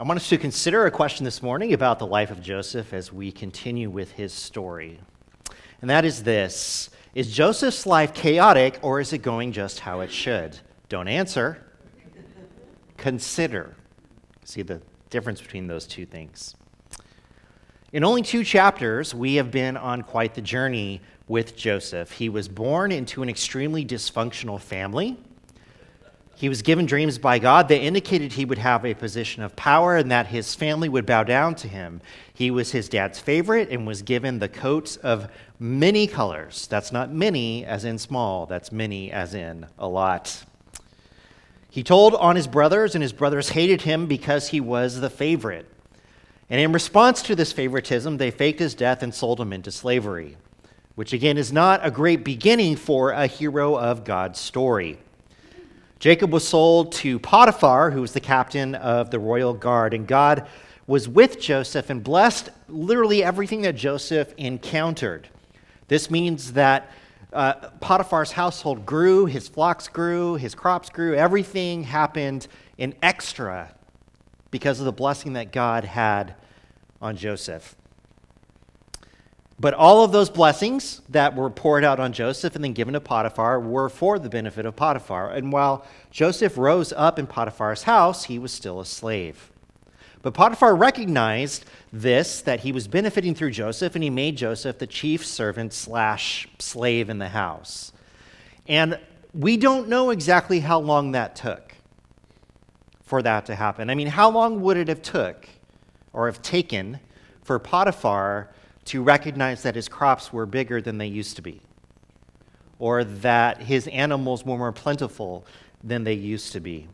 I want us to consider a question this morning about the life of Joseph as we continue with his story. And that is this Is Joseph's life chaotic or is it going just how it should? Don't answer. Consider. See the difference between those two things. In only two chapters, we have been on quite the journey with Joseph. He was born into an extremely dysfunctional family. He was given dreams by God that indicated he would have a position of power and that his family would bow down to him. He was his dad's favorite and was given the coats of many colors. That's not many as in small, that's many as in a lot. He told on his brothers, and his brothers hated him because he was the favorite. And in response to this favoritism, they faked his death and sold him into slavery, which again is not a great beginning for a hero of God's story. Jacob was sold to Potiphar, who was the captain of the royal guard, and God was with Joseph and blessed literally everything that Joseph encountered. This means that uh, Potiphar's household grew, his flocks grew, his crops grew, everything happened in extra because of the blessing that God had on Joseph. But all of those blessings that were poured out on Joseph and then given to Potiphar were for the benefit of Potiphar. And while Joseph rose up in Potiphar's house, he was still a slave. But Potiphar recognized this, that he was benefiting through Joseph, and he made Joseph the chief servant slash slave in the house. And we don't know exactly how long that took for that to happen. I mean, how long would it have took or have taken for Potiphar to recognize that his crops were bigger than they used to be? Or that his animals were more plentiful than they used to be?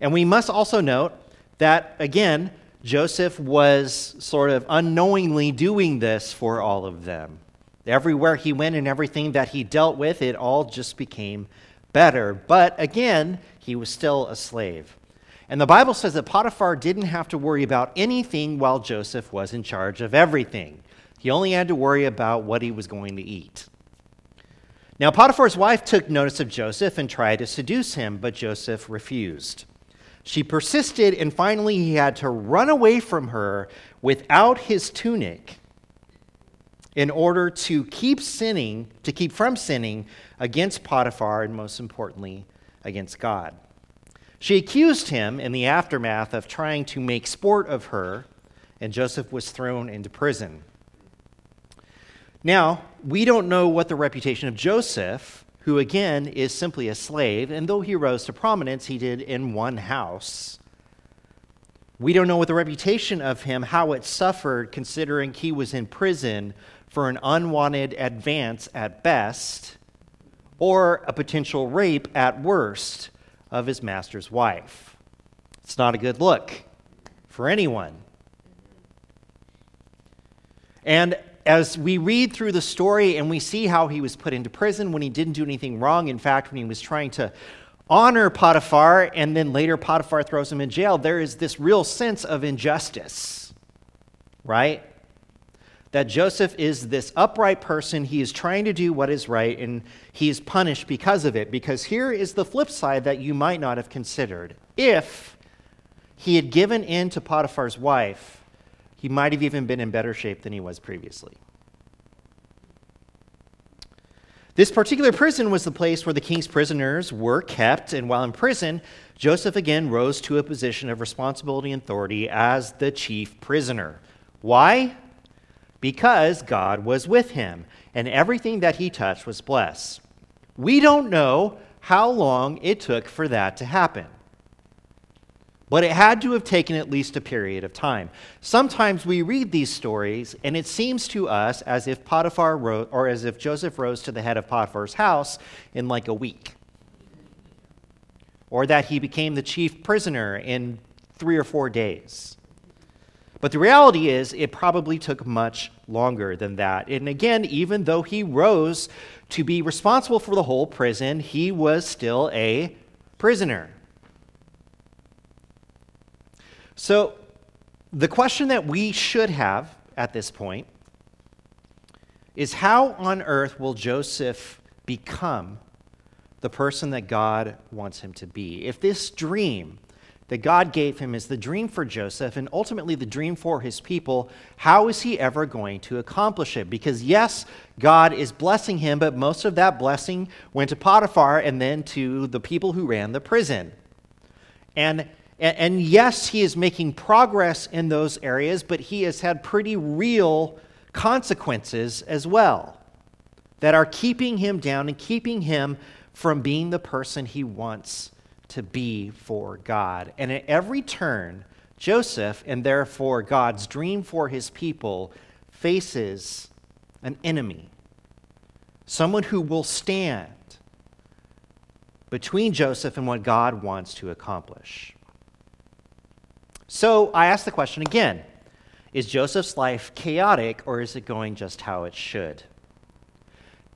And we must also note that, again, Joseph was sort of unknowingly doing this for all of them. Everywhere he went and everything that he dealt with, it all just became better. But again, he was still a slave. And the Bible says that Potiphar didn't have to worry about anything while Joseph was in charge of everything. He only had to worry about what he was going to eat. Now, Potiphar's wife took notice of Joseph and tried to seduce him, but Joseph refused. She persisted, and finally, he had to run away from her without his tunic in order to keep sinning, to keep from sinning against Potiphar, and most importantly, against God. She accused him in the aftermath of trying to make sport of her, and Joseph was thrown into prison. Now, we don't know what the reputation of Joseph, who again is simply a slave, and though he rose to prominence, he did in one house. We don't know what the reputation of him, how it suffered, considering he was in prison for an unwanted advance at best or a potential rape at worst of his master's wife. It's not a good look for anyone. And as we read through the story and we see how he was put into prison when he didn't do anything wrong, in fact, when he was trying to honor Potiphar and then later Potiphar throws him in jail, there is this real sense of injustice, right? That Joseph is this upright person. He is trying to do what is right, and he is punished because of it. Because here is the flip side that you might not have considered. If he had given in to Potiphar's wife, he might have even been in better shape than he was previously. This particular prison was the place where the king's prisoners were kept, and while in prison, Joseph again rose to a position of responsibility and authority as the chief prisoner. Why? Because God was with him, and everything that he touched was blessed. We don't know how long it took for that to happen. But it had to have taken at least a period of time. Sometimes we read these stories, and it seems to us as if Potiphar or as if Joseph rose to the head of Potiphar's house in like a week, or that he became the chief prisoner in three or four days. But the reality is, it probably took much longer than that. And again, even though he rose to be responsible for the whole prison, he was still a prisoner. So, the question that we should have at this point is how on earth will Joseph become the person that God wants him to be? If this dream that God gave him is the dream for Joseph and ultimately the dream for his people, how is he ever going to accomplish it? Because, yes, God is blessing him, but most of that blessing went to Potiphar and then to the people who ran the prison. And, and yes, he is making progress in those areas, but he has had pretty real consequences as well that are keeping him down and keeping him from being the person he wants to be for God. And at every turn, Joseph, and therefore God's dream for his people, faces an enemy, someone who will stand between Joseph and what God wants to accomplish. So I ask the question again Is Joseph's life chaotic, or is it going just how it should?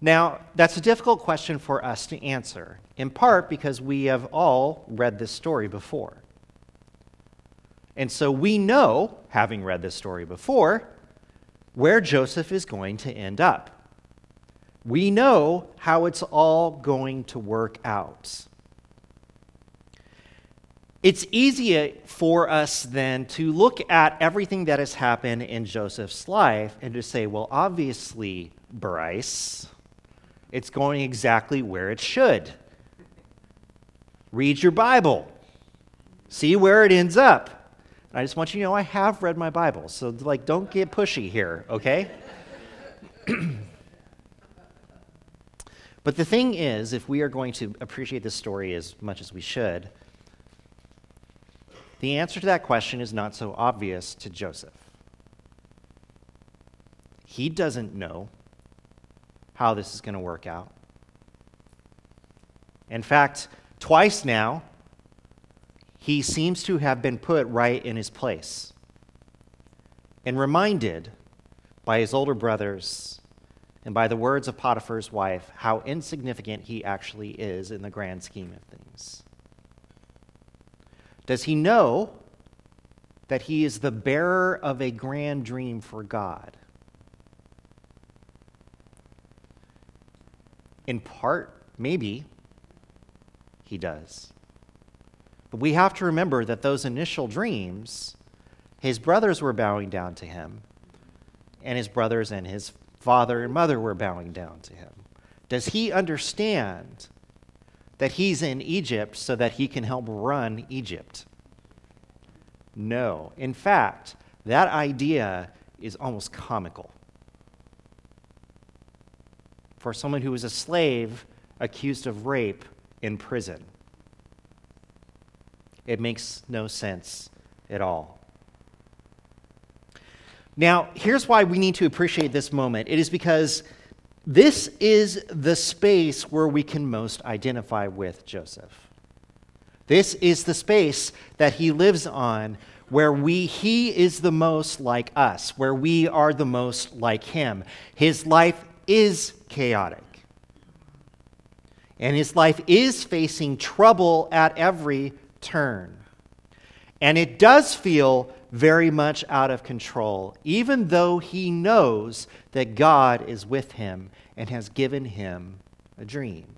Now, that's a difficult question for us to answer, in part because we have all read this story before. And so we know, having read this story before, where Joseph is going to end up. We know how it's all going to work out. It's easier for us then to look at everything that has happened in Joseph's life and to say, well, obviously, Bryce, it's going exactly where it should. Read your Bible, see where it ends up. I just want you to know I have read my Bible, so like don't get pushy here, okay? but the thing is, if we are going to appreciate this story as much as we should, the answer to that question is not so obvious to Joseph. He doesn't know how this is going to work out. In fact, twice now, he seems to have been put right in his place and reminded by his older brothers and by the words of Potiphar's wife how insignificant he actually is in the grand scheme of things. Does he know that he is the bearer of a grand dream for God? In part, maybe, he does. But we have to remember that those initial dreams, his brothers were bowing down to him, and his brothers and his father and mother were bowing down to him. Does he understand that he's in Egypt so that he can help run Egypt? No. In fact, that idea is almost comical for someone who was a slave accused of rape in prison. It makes no sense at all. Now, here's why we need to appreciate this moment it is because this is the space where we can most identify with Joseph. This is the space that he lives on where we he is the most like us, where we are the most like him. His life is chaotic. And his life is facing trouble at every turn. And it does feel very much out of control, even though he knows that God is with him and has given him a dream.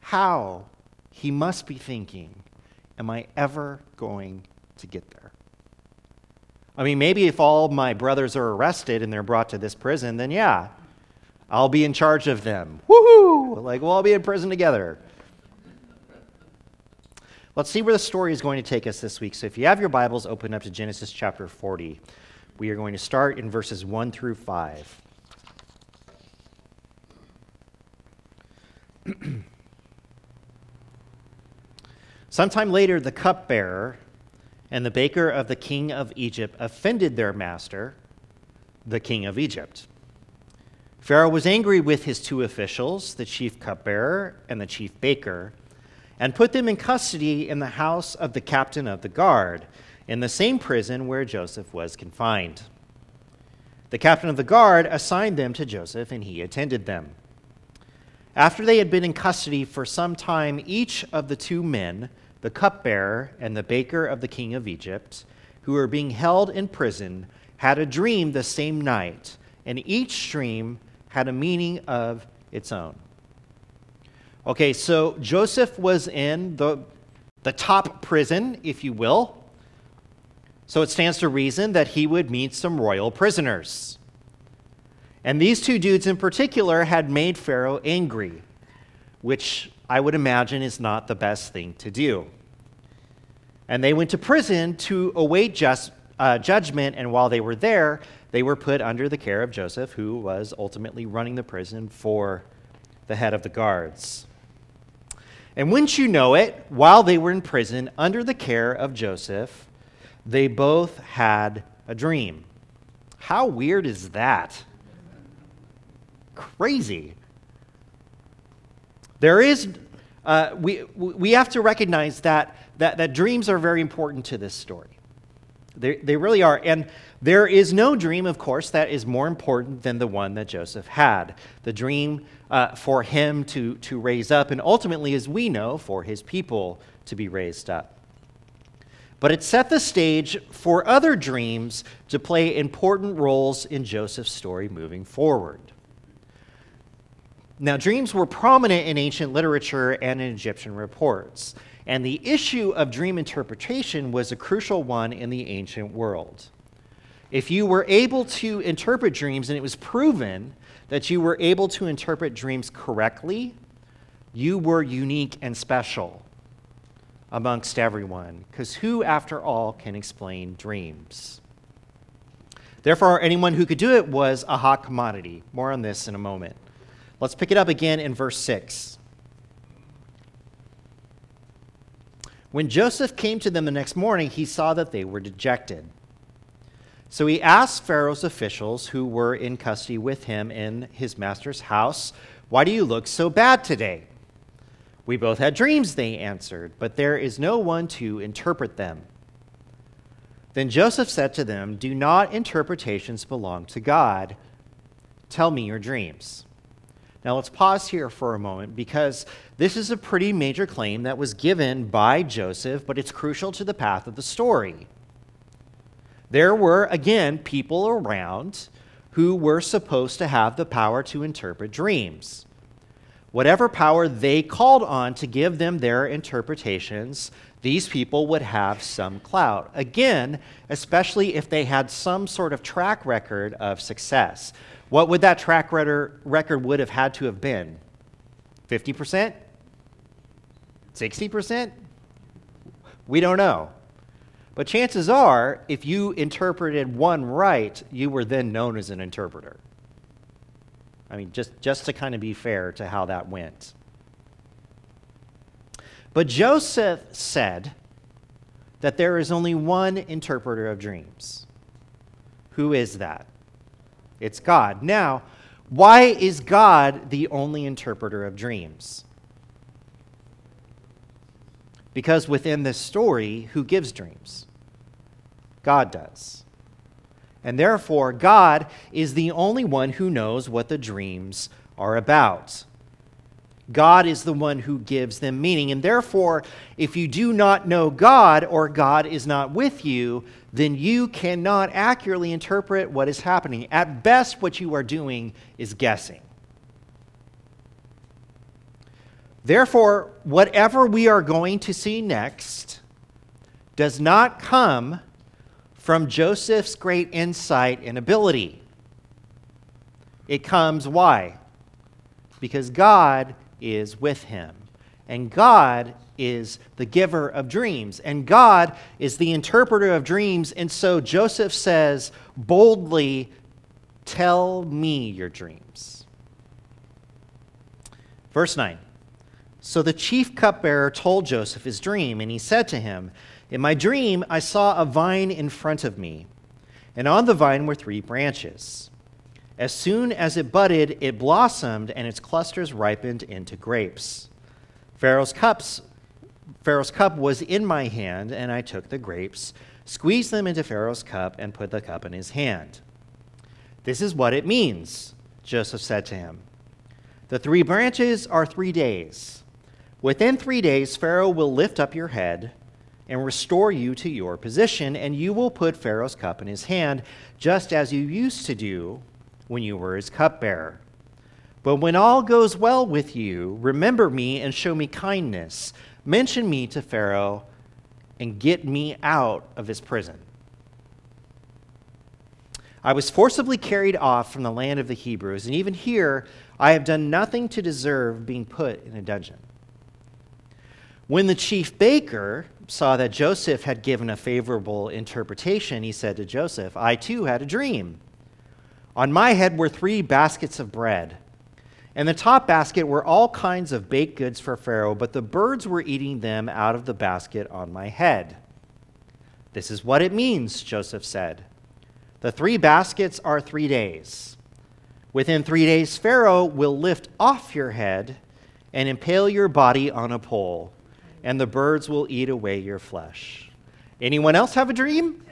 How, he must be thinking, am I ever going to get there? I mean, maybe if all my brothers are arrested and they're brought to this prison, then yeah, I'll be in charge of them. Woohoo! Like, we'll all be in prison together. Let's see where the story is going to take us this week. So, if you have your Bibles, open up to Genesis chapter 40. We are going to start in verses 1 through 5. Sometime later, the cupbearer and the baker of the king of Egypt offended their master, the king of Egypt. Pharaoh was angry with his two officials, the chief cupbearer and the chief baker, and put them in custody in the house of the captain of the guard, in the same prison where Joseph was confined. The captain of the guard assigned them to Joseph, and he attended them. After they had been in custody for some time, each of the two men, the cupbearer and the baker of the king of Egypt, who were being held in prison, had a dream the same night, and each dream had a meaning of its own. Okay, so Joseph was in the the top prison, if you will. So it stands to reason that he would meet some royal prisoners. And these two dudes in particular had made Pharaoh angry, which I would imagine is not the best thing to do. And they went to prison to await just, uh, judgment, and while they were there, they were put under the care of Joseph, who was ultimately running the prison for the head of the guards. And wouldn't you know it, while they were in prison under the care of Joseph, they both had a dream. How weird is that? Crazy. There is, uh, we, we have to recognize that, that, that dreams are very important to this story. They, they really are. And there is no dream, of course, that is more important than the one that Joseph had. The dream uh, for him to, to raise up, and ultimately, as we know, for his people to be raised up. But it set the stage for other dreams to play important roles in Joseph's story moving forward. Now, dreams were prominent in ancient literature and in Egyptian reports. And the issue of dream interpretation was a crucial one in the ancient world. If you were able to interpret dreams and it was proven that you were able to interpret dreams correctly, you were unique and special amongst everyone. Because who, after all, can explain dreams? Therefore, anyone who could do it was a hot commodity. More on this in a moment. Let's pick it up again in verse 6. When Joseph came to them the next morning, he saw that they were dejected. So he asked Pharaoh's officials who were in custody with him in his master's house, Why do you look so bad today? We both had dreams, they answered, but there is no one to interpret them. Then Joseph said to them, Do not interpretations belong to God? Tell me your dreams. Now let's pause here for a moment because this is a pretty major claim that was given by Joseph, but it's crucial to the path of the story. There were, again, people around who were supposed to have the power to interpret dreams. Whatever power they called on to give them their interpretations, these people would have some clout. Again, especially if they had some sort of track record of success. What would that track record would have had to have been? 50%? 60%? We don't know. But chances are, if you interpreted one right, you were then known as an interpreter. I mean, just, just to kind of be fair to how that went. But Joseph said that there is only one interpreter of dreams. Who is that? It's God. Now, why is God the only interpreter of dreams? Because within this story, who gives dreams? God does. And therefore, God is the only one who knows what the dreams are about. God is the one who gives them meaning. And therefore, if you do not know God or God is not with you, then you cannot accurately interpret what is happening. At best, what you are doing is guessing. Therefore, whatever we are going to see next does not come from Joseph's great insight and ability. It comes why? Because God is with him. And God is the giver of dreams. And God is the interpreter of dreams. And so Joseph says boldly, Tell me your dreams. Verse 9. So the chief cupbearer told Joseph his dream, and he said to him, In my dream, I saw a vine in front of me, and on the vine were three branches. As soon as it budded, it blossomed, and its clusters ripened into grapes. Pharaoh's cups Pharaoh's cup was in my hand, and I took the grapes, squeezed them into Pharaoh's cup, and put the cup in his hand. This is what it means, Joseph said to him. The three branches are three days. Within three days, Pharaoh will lift up your head and restore you to your position, and you will put Pharaoh's cup in his hand, just as you used to do when you were his cupbearer. But when all goes well with you, remember me and show me kindness. Mention me to Pharaoh and get me out of his prison. I was forcibly carried off from the land of the Hebrews, and even here I have done nothing to deserve being put in a dungeon. When the chief baker saw that Joseph had given a favorable interpretation, he said to Joseph, I too had a dream. On my head were three baskets of bread. And the top basket were all kinds of baked goods for Pharaoh, but the birds were eating them out of the basket on my head. This is what it means, Joseph said. The three baskets are three days. Within three days, Pharaoh will lift off your head and impale your body on a pole, and the birds will eat away your flesh. Anyone else have a dream?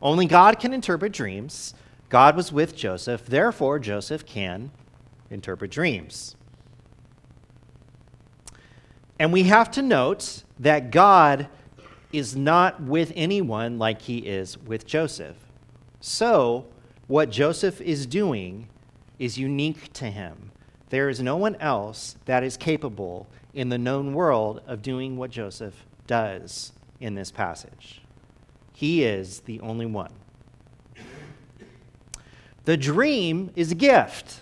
Only God can interpret dreams. God was with Joseph, therefore, Joseph can interpret dreams. And we have to note that God is not with anyone like he is with Joseph. So, what Joseph is doing is unique to him. There is no one else that is capable in the known world of doing what Joseph does in this passage. He is the only one. The dream is a gift.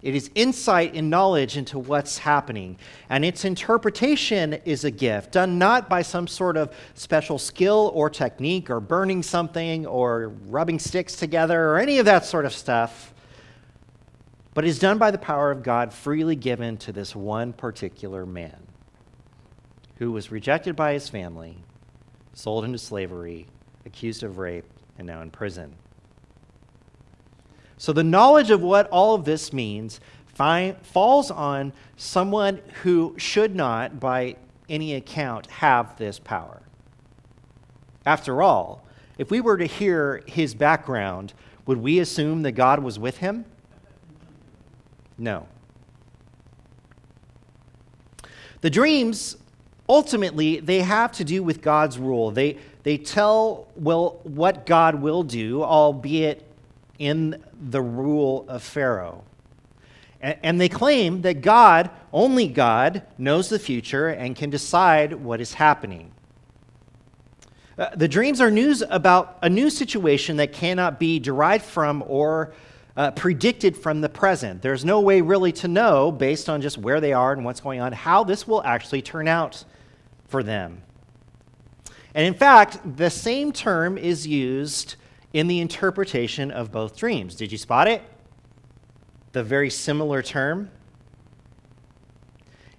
It is insight and knowledge into what's happening. And its interpretation is a gift, done not by some sort of special skill or technique or burning something or rubbing sticks together or any of that sort of stuff, but is done by the power of God freely given to this one particular man who was rejected by his family, sold into slavery, accused of rape, and now in prison. So the knowledge of what all of this means falls on someone who should not, by any account, have this power. After all, if we were to hear his background, would we assume that God was with him? No. The dreams ultimately they have to do with God's rule. They they tell well what God will do, albeit in the rule of Pharaoh. And, they claim that God, only God, knows the future and can decide what is happening. Uh, the dreams are news about a new situation that cannot be derived from or uh, predicted from the present. There's no way really to know, based on just where they are and what's going on, how this will actually turn out for them. And in fact, the same term is used in the interpretation of both dreams. Did you spot it? The very similar term.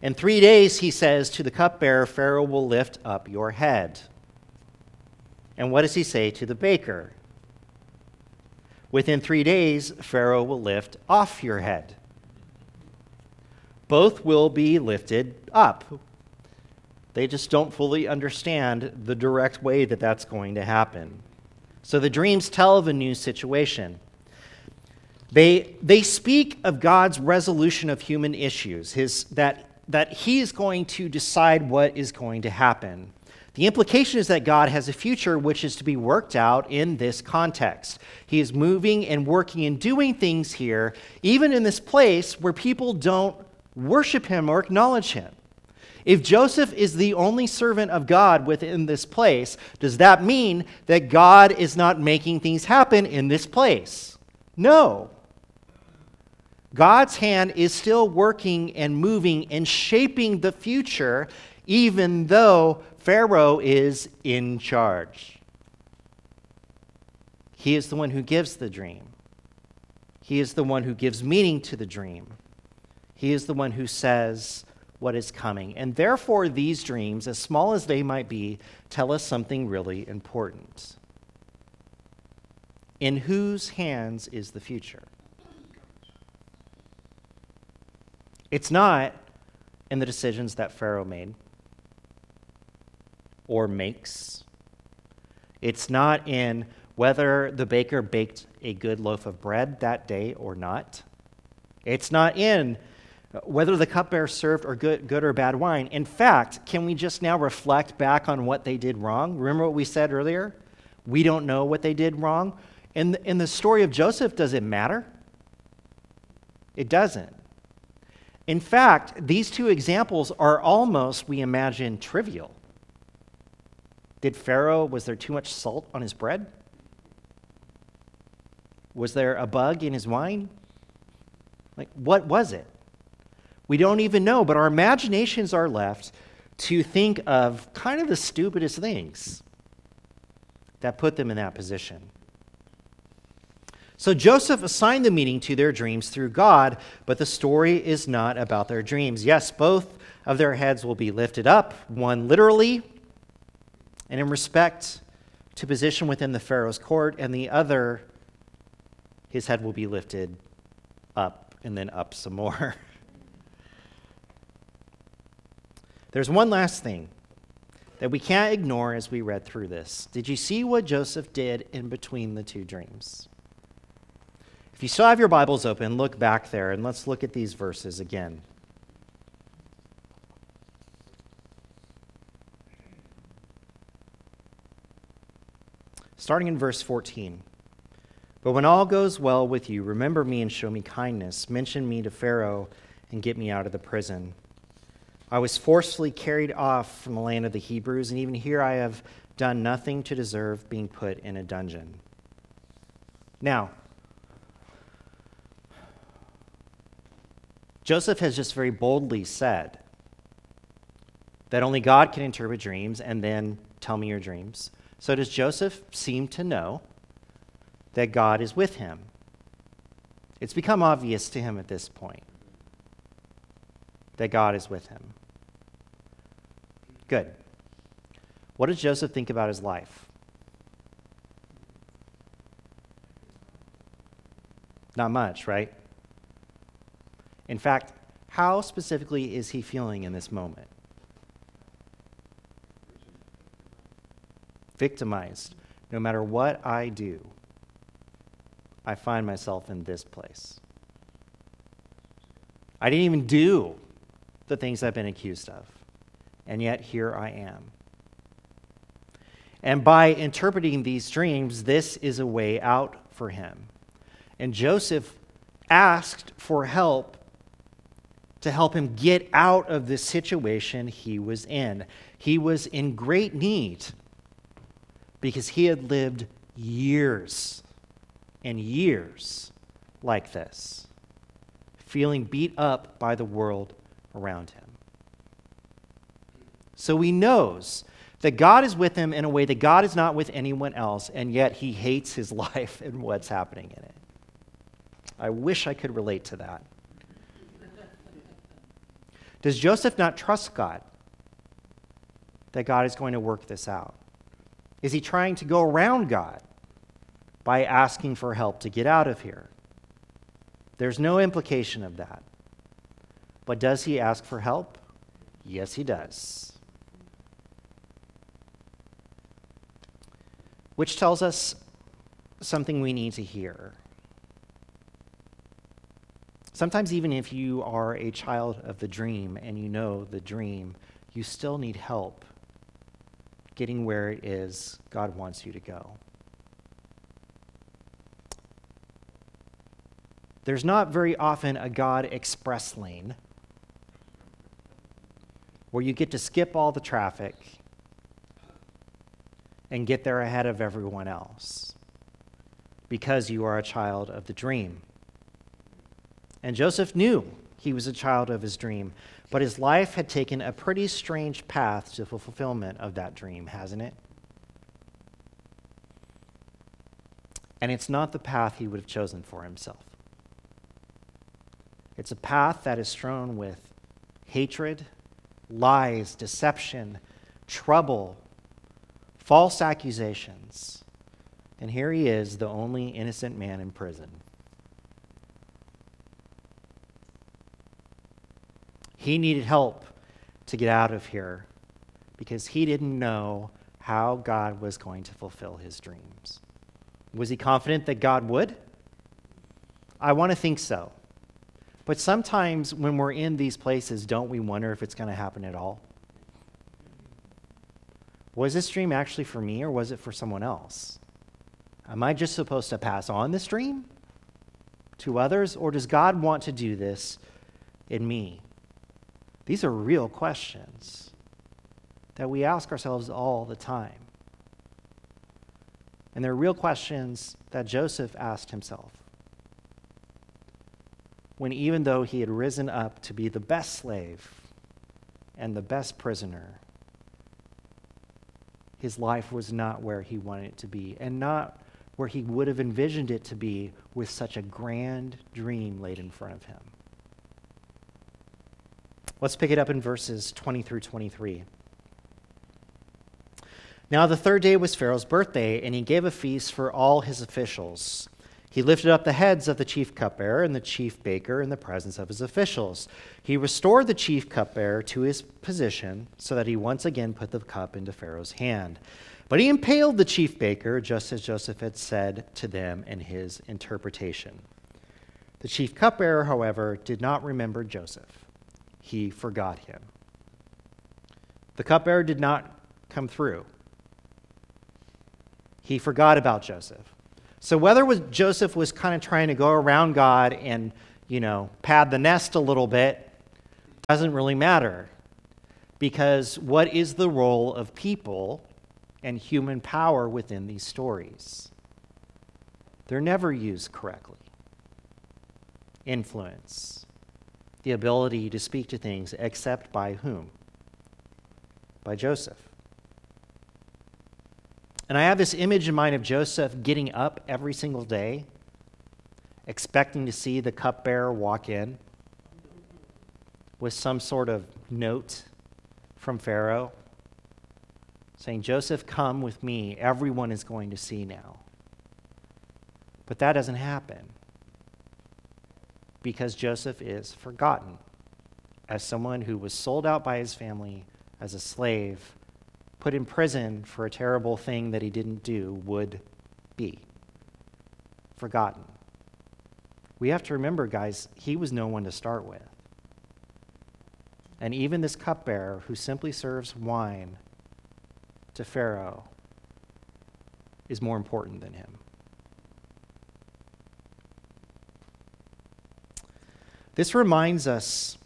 In three days, he says to the cupbearer, Pharaoh will lift up your head. And what does he say to the baker? Within three days, Pharaoh will lift off your head. Both will be lifted up. They just don't fully understand the direct way that that's going to happen. So the dreams tell of a new situation. They, they speak of God's resolution of human issues, his, that, that He is going to decide what is going to happen. The implication is that God has a future which is to be worked out in this context. He is moving and working and doing things here, even in this place where people don't worship him or acknowledge him. If Joseph is the only servant of God within this place, does that mean that God is not making things happen in this place? No. God's hand is still working and moving and shaping the future, even though Pharaoh is in charge. He is the one who gives the dream. He is the one who gives meaning to the dream. He is the one who says what is coming. And therefore, these dreams, as small as they might be, tell us something really important. In whose hands is the future? It's not in the decisions that Pharaoh made or makes. It's not in whether the baker baked a good loaf of bread that day or not. It's not in Uh, whether the cupbearer served or good, good or bad wine. In fact, can we just now reflect back on what they did wrong? Remember what we said earlier? We don't know what they did wrong. In the, in the story of Joseph, does it matter? It doesn't. In fact, these two examples are almost, we imagine, trivial. Did Pharaoh, was there too much salt on his bread? Was there a bug in his wine? Like, what was it? We don't even know, but our imaginations are left to think of kind of the stupidest things that put them in that position. So Joseph assigned the meaning to their dreams through God, but the story is not about their dreams. Yes, both of their heads will be lifted up, one literally and in respect to position within the Pharaoh's court, and the other, his head will be lifted up and then up some more. There's one last thing that we can't ignore as we read through this. Did you see what Joseph did in between the two dreams? If you still have your Bibles open, look back there and let's look at these verses again. Starting in verse 14. But when all goes well with you, remember me and show me kindness. Mention me to Pharaoh and get me out of the prison. I was forcefully carried off from the land of the Hebrews, and even here I have done nothing to deserve being put in a dungeon. Now, Joseph has just very boldly said that only God can interpret dreams and then tell me your dreams. So, does Joseph seem to know that God is with him? It's become obvious to him at this point that God is with him. Good. What does Joseph think about his life? Not much, right? In fact, how specifically is he feeling in this moment? Victimized. No matter what I do, I find myself in this place. I didn't even do the things I've been accused of, and yet here I am. And by interpreting these dreams, this is a way out for him. And Joseph asked for help to help him get out of the situation he was in. He was in great need because he had lived years and years like this, feeling beat up by the world around him. So he knows that God is with him in a way that God is not with anyone else, and yet he hates his life and what's happening in it. I wish I could relate to that. Does Joseph not trust God that God is going to work this out? Is he trying to go around God by asking for help to get out of here? There's no implication of that. But does he ask for help? Yes, he does. Which tells us something we need to hear. Sometimes, even if you are a child of the dream and you know the dream, you still need help getting where it is God wants you to go. There's not very often a God express lane where you get to skip all the traffic and get there ahead of everyone else because you are a child of the dream. And Joseph knew he was a child of his dream, but his life had taken a pretty strange path to the fulfillment of that dream, hasn't it? And it's not the path he would have chosen for himself. It's a path that is strewn with hatred lies, deception, trouble, false accusations. And here he is, the only innocent man in prison. He needed help to get out of here because he didn't know how God was going to fulfill his dreams. Was he confident that God would? I want to think so. But sometimes when we're in these places, don't we wonder if it's going to happen at all? Was this dream actually for me or was it for someone else? Am I just supposed to pass on this dream to others or does God want to do this in me? These are real questions that we ask ourselves all the time. And they're real questions that Joseph asked himself. When even though he had risen up to be the best slave and the best prisoner, his life was not where he wanted it to be, and not where he would have envisioned it to be with such a grand dream laid in front of him. Let's pick it up in verses 20 through 23. Now, the third day was Pharaoh's birthday, and he gave a feast for all his officials. He lifted up the heads of the chief cupbearer and the chief baker in the presence of his officials. He restored the chief cupbearer to his position so that he once again put the cup into Pharaoh's hand. But he impaled the chief baker, just as Joseph had said to them in his interpretation. The chief cupbearer, however, did not remember Joseph. He forgot him. The cupbearer did not come through. He forgot about Joseph. So whether was Joseph was kind of trying to go around God and, you know, pad the nest a little bit doesn't really matter. Because what is the role of people and human power within these stories? They're never used correctly. Influence, the ability to speak to things, except by whom? By Joseph. And I have this image in mind of Joseph getting up every single day, expecting to see the cupbearer walk in with some sort of note from Pharaoh saying, Joseph, come with me. Everyone is going to see now. But that doesn't happen because Joseph is forgotten as someone who was sold out by his family as a slave put in prison for a terrible thing that he didn't do would be forgotten. We have to remember, guys, he was no one to start with. And even this cupbearer who simply serves wine to Pharaoh is more important than him. This reminds us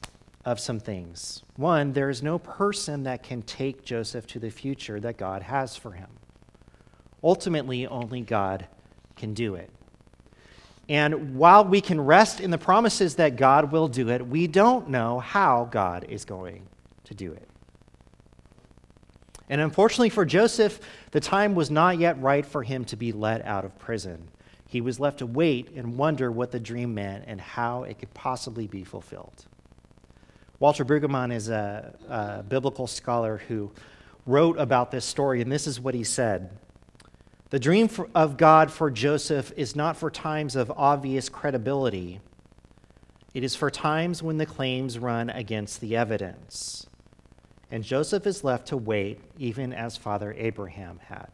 of some things. One, there is no person that can take Joseph to the future that God has for him. Ultimately, only God can do it. And while we can rest in the promises that God will do it, we don't know how God is going to do it. And unfortunately for Joseph, the time was not yet right for him to be let out of prison. He was left to wait and wonder what the dream meant and how it could possibly be fulfilled. Walter Brueggemann is a, a biblical scholar who wrote about this story, and this is what he said. The dream for, of God for Joseph is not for times of obvious credibility. It is for times when the claims run against the evidence. And Joseph is left to wait, even as Father Abraham had.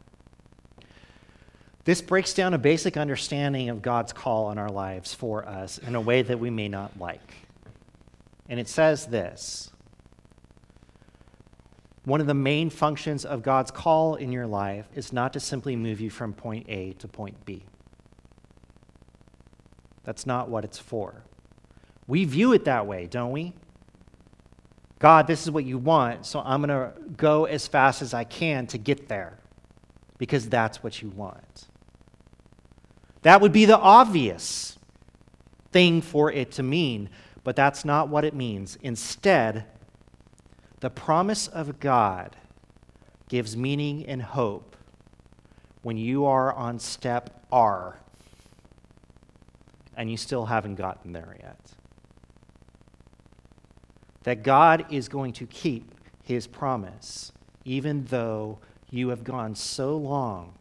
This breaks down a basic understanding of God's call on our lives for us in a way that we may not like. And it says this One of the main functions of God's call in your life is not to simply move you from point A to point B. That's not what it's for. We view it that way, don't we? God, this is what you want, so I'm going to go as fast as I can to get there because that's what you want. That would be the obvious thing for it to mean but that's not what it means. Instead, the promise of God gives meaning and hope when you are on step R and you still haven't gotten there yet. That God is going to keep his promise, even though you have gone so long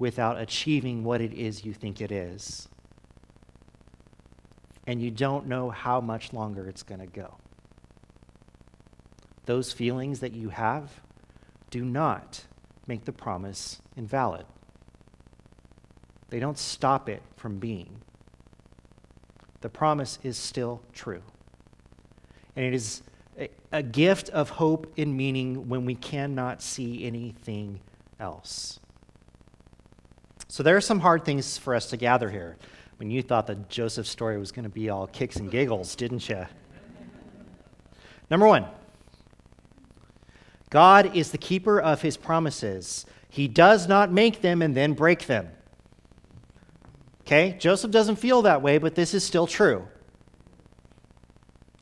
without achieving what it is you think it is and you don't know how much longer it's going to go. Those feelings that you have do not make the promise invalid. They don't stop it from being. The promise is still true. And it is a, gift of hope and meaning when we cannot see anything else. So there are some hard things for us to gather here when you thought that Joseph's story was going to be all kicks and giggles, didn't you? Number one, God is the keeper of his promises. He does not make them and then break them. Okay? Joseph doesn't feel that way, but this is still true.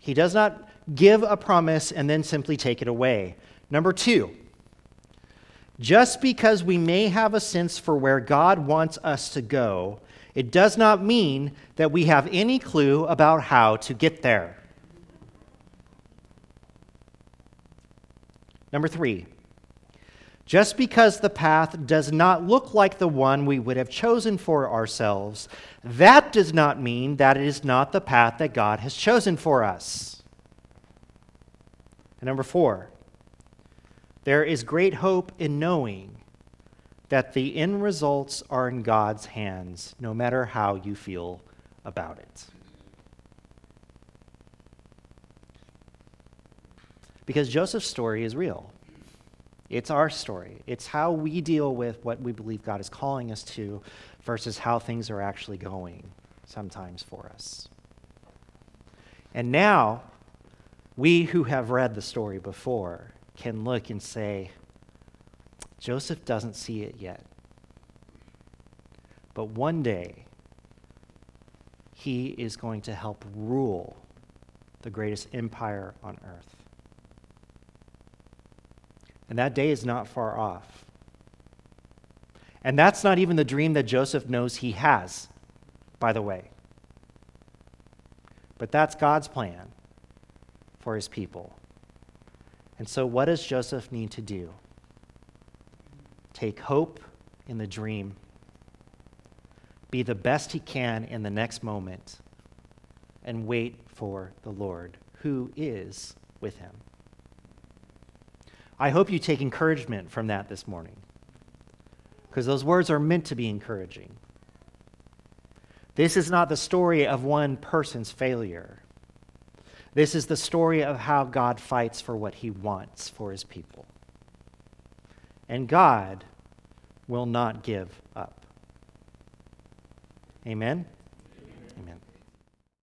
He does not give a promise and then simply take it away. Number two, just because we may have a sense for where God wants us to go, it does not mean that we have any clue about how to get there. Number three, just because the path does not look like the one we would have chosen for ourselves, that does not mean that it is not the path that God has chosen for us. And number four, there is great hope in knowing that the end results are in God's hands, no matter how you feel about it. Because Joseph's story is real. It's our story. It's how we deal with what we believe God is calling us to versus how things are actually going sometimes for us. And now, we who have read the story before can look and say, Joseph doesn't see it yet. But one day, he is going to help rule the greatest empire on earth. And that day is not far off. And that's not even the dream that Joseph knows he has, by the way. But that's God's plan for his people. And so, what does Joseph need to do? Take hope in the dream, be the best he can in the next moment, and wait for the Lord, who is with him. I hope you take encouragement from that this morning, because those words are meant to be encouraging. This is not the story of one person's failure. This is the story of how God fights for what he wants for his people. And God will not give up. Amen?